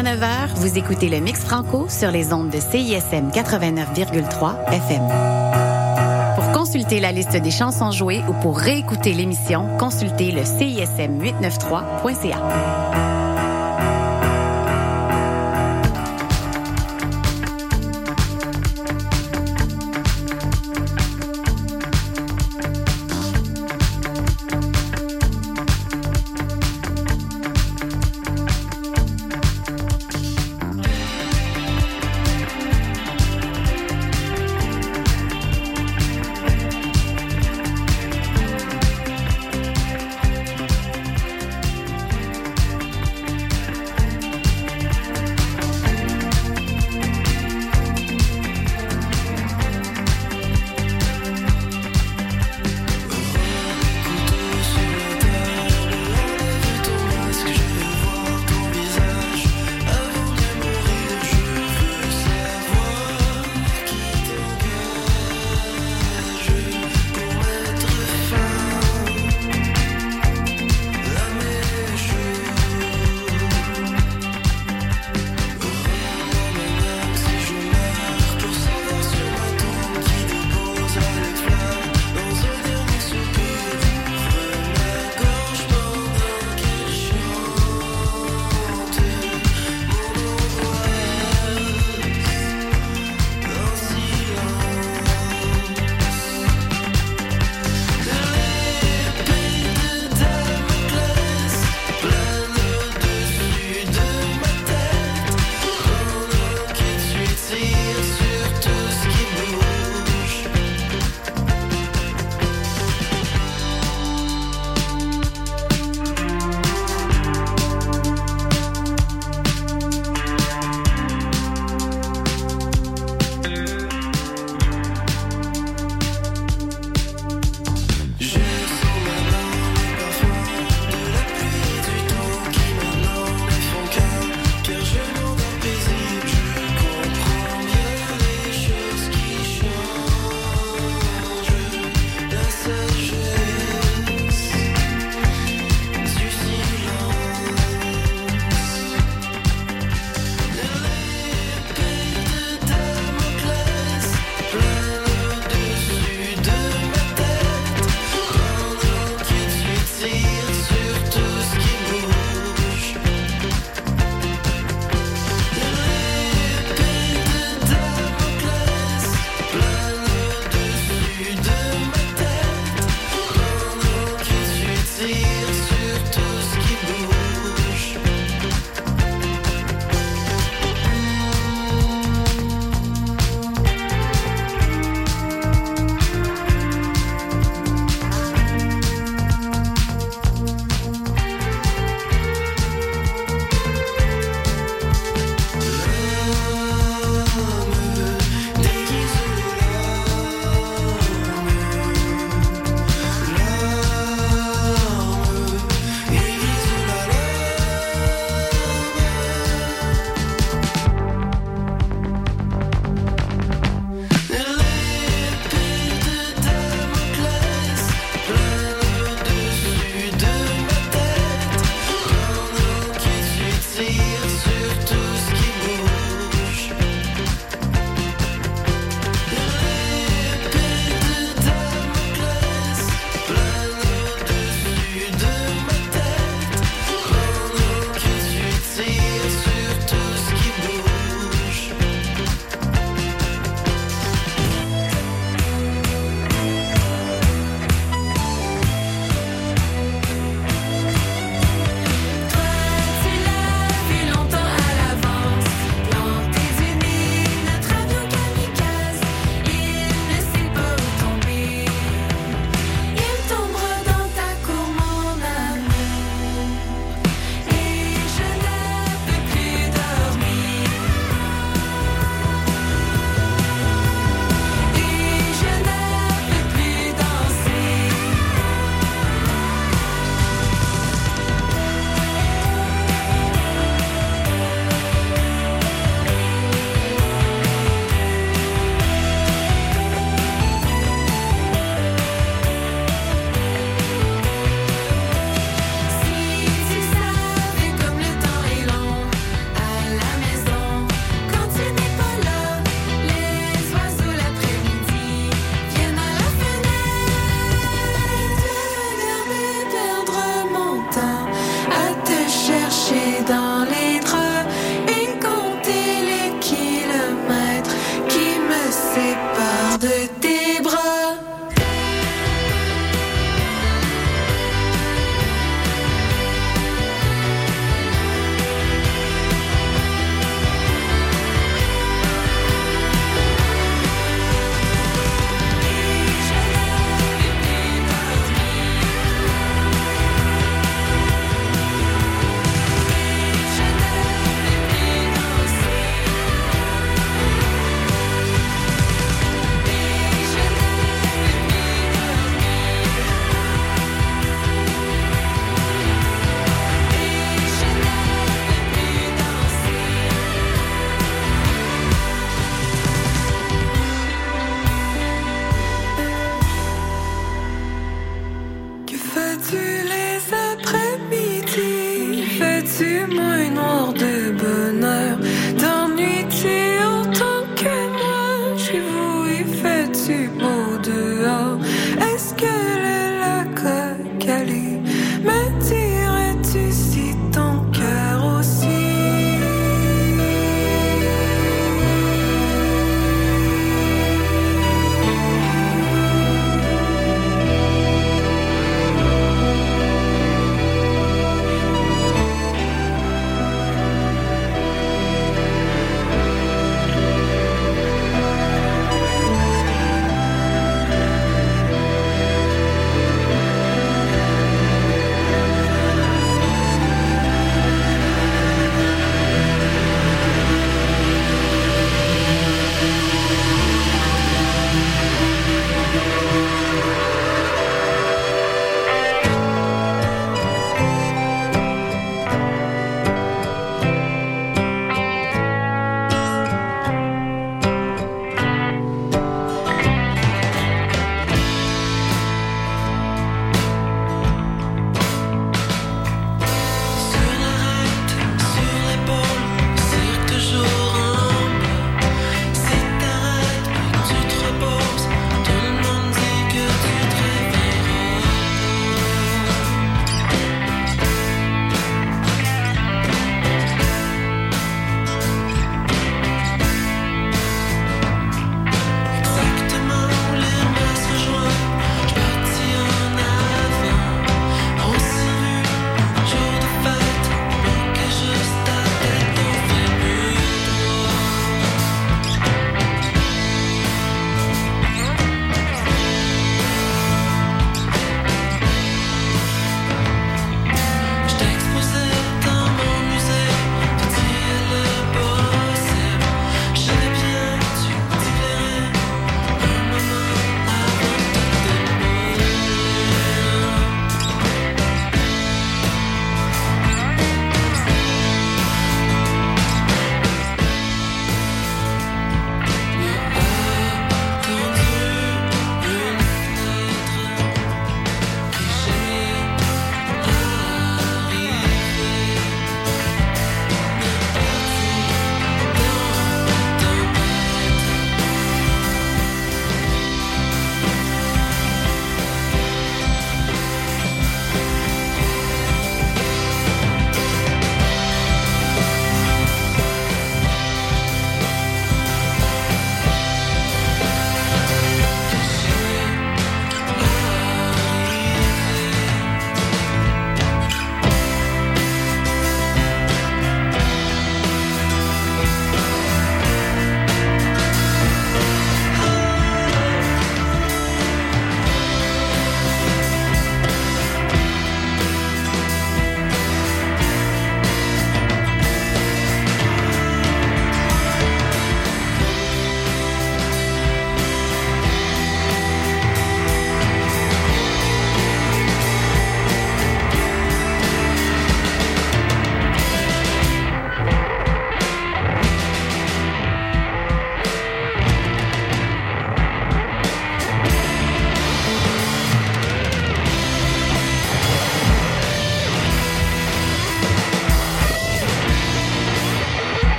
jusqu'à 9h, vous écoutez le Mix Franco sur les ondes de CISM 89,3 FM. Pour consulter la liste des chansons jouées ou pour réécouter l'émission, consultez le CISM 893.ca.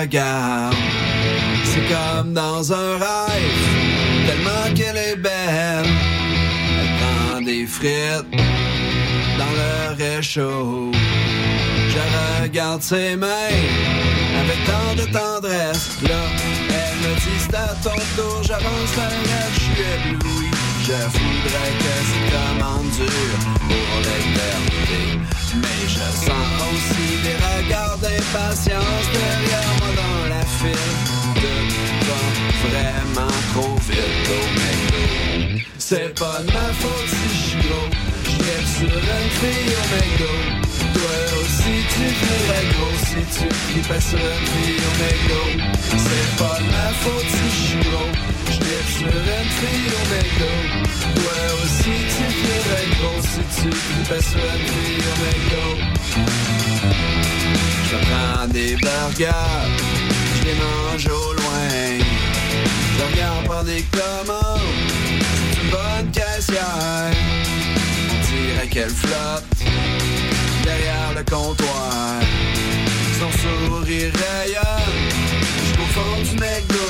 regarde, c'est comme dans un rêve, tellement qu'elle est belle. Elle prend des frites dans le réchaud. Je regarde ses mains avec tant de tendresse. Là, elle me dit c'est à ton tour, j'avance elle, je suis ébloui. Je voudrais que cette commande dure pour l'éternité. Mais je sens aussi des regards d'impatience derrière moi dans la file. Va vraiment trop vite au McDo. C'est pas de ma faute si je suis gros. Je sur une fille au McDo. Toi aussi tu ferais gros si tu clipais sur une fille au McDo. C'est pas de ma faute si je suis gros. Sur une fille au McDo. Toi aussi tu ferais gros si tu sur une fille au McDo. Je prends des burgers, je les mange au loin. Je regarde par des commandes, c'est une bonne caissière. On dirait qu'elle flotte derrière le comptoir. Son sourire rayonne du McDo.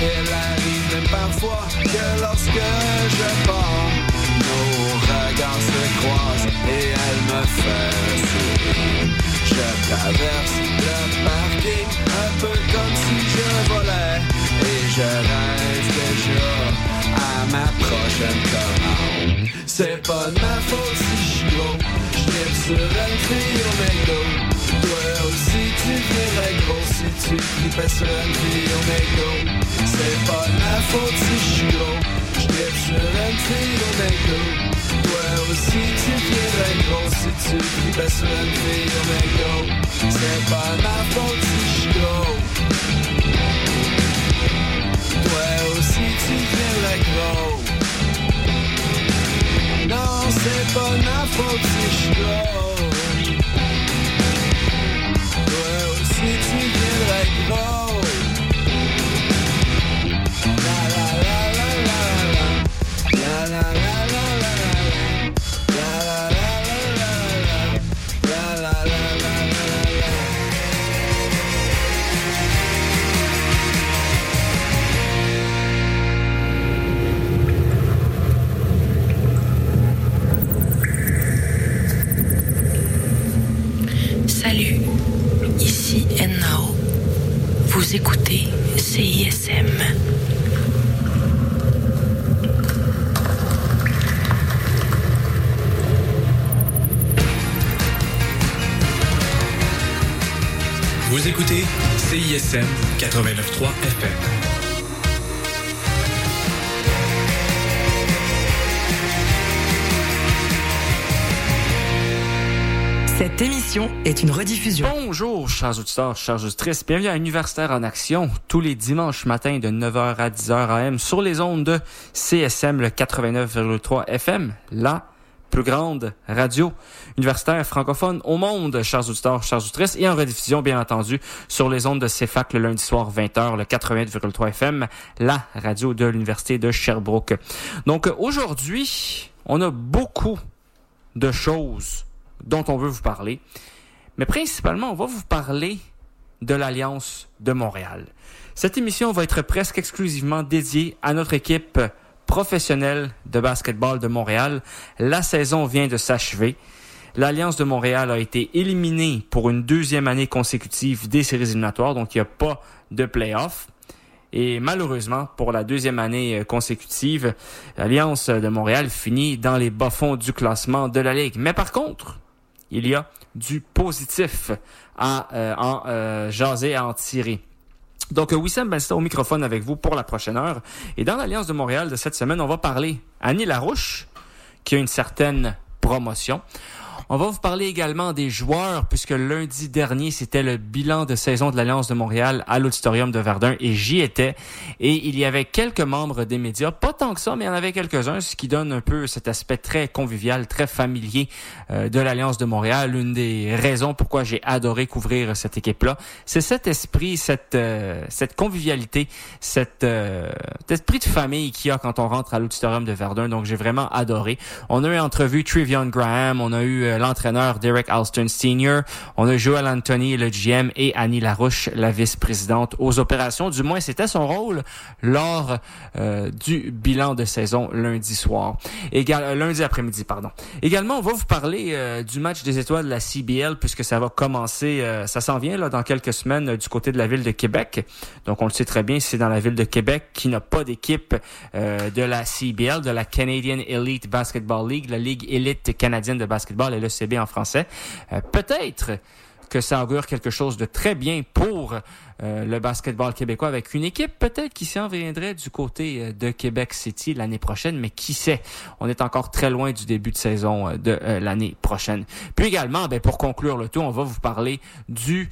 Elle arrive même parfois que lorsque je pars, nos regards se croisent et elle me fait sourire. Je traverse le parking un peu comme si je volais et je rêve déjà à ma prochaine commande. C'est pas de ma faute si je gros, je sur une fille au. Toi aussi tu verrais gros si tu clipais sur une fille au McDo. C'est pas ma faute si je suis gros, je sur une fille au McDo. Toi aussi tu verrais gros si tu clipais sur une fille au McDo. C'est pas ma faute si je suis gros. Toi aussi tu viendrais gros. Non, c'est pas ma faute si je suis gros. La la la Vous écoutez CISM. Vous écoutez CISM 89.3 FM. Cette émission est une rediffusion. Bonjour, chers auditeurs, chers auditrices. Bienvenue à Universitaire en Action, tous les dimanches matins de 9h à 10h AM sur les ondes de CSM, le 89,3 FM, la plus grande radio universitaire francophone au monde, chers auditeurs, chers auditrices, et en rediffusion, bien entendu, sur les ondes de CFAC le lundi soir 20h, le 88,3 FM, la radio de l'Université de Sherbrooke. Donc, aujourd'hui, on a beaucoup de choses dont on veut vous parler. Mais principalement, on va vous parler de l'Alliance de Montréal. Cette émission va être presque exclusivement dédiée à notre équipe professionnelle de basketball de Montréal. La saison vient de s'achever. L'Alliance de Montréal a été éliminée pour une deuxième année consécutive des séries éliminatoires, donc il n'y a pas de playoff. Et malheureusement, pour la deuxième année euh, consécutive, l'Alliance de Montréal finit dans les bas-fonds du classement de la Ligue. Mais par contre, il y a du positif à euh, en euh, jaser, à en tirer. Donc, euh, Wissam Basta au microphone avec vous pour la prochaine heure. Et dans l'Alliance de Montréal de cette semaine, on va parler Annie Larouche, qui a une certaine promotion. On va vous parler également des joueurs, puisque lundi dernier, c'était le bilan de saison de l'Alliance de Montréal à l'Auditorium de Verdun, et j'y étais. Et il y avait quelques membres des médias, pas tant que ça, mais il y en avait quelques-uns, ce qui donne un peu cet aspect très convivial, très familier euh, de l'Alliance de Montréal. Une des raisons pourquoi j'ai adoré couvrir cette équipe-là, c'est cet esprit, cette, euh, cette convivialité, cet, euh, cet esprit de famille qu'il y a quand on rentre à l'Auditorium de Verdun. Donc, j'ai vraiment adoré. On a eu entrevu Trivion Graham, on a eu euh, l'entraîneur Derek Alston Sr. On a Joel Anthony, le GM, et Annie Larouche, la vice-présidente aux opérations. Du moins, c'était son rôle lors euh, du bilan de saison lundi soir. Égal, euh, lundi après-midi, pardon. Également, on va vous parler euh, du match des étoiles de la CBL puisque ça va commencer, ça s'en vient là dans quelques semaines du côté de la ville de Québec. Donc, on le sait très bien, c'est dans la ville de Québec qui n'a pas d'équipe de la CBL, de la Canadian Elite Basketball League, la Ligue élite canadienne de basketball, et l'ECB en français. Peut-être que ça augure quelque chose de très bien pour euh, le basketball québécois avec une équipe peut-être qui s'en viendrait du côté euh, de Québec City l'année prochaine, mais qui sait, on est encore très loin du début de saison euh, de l'année prochaine. Puis également, ben, pour conclure le tout, on va vous parler du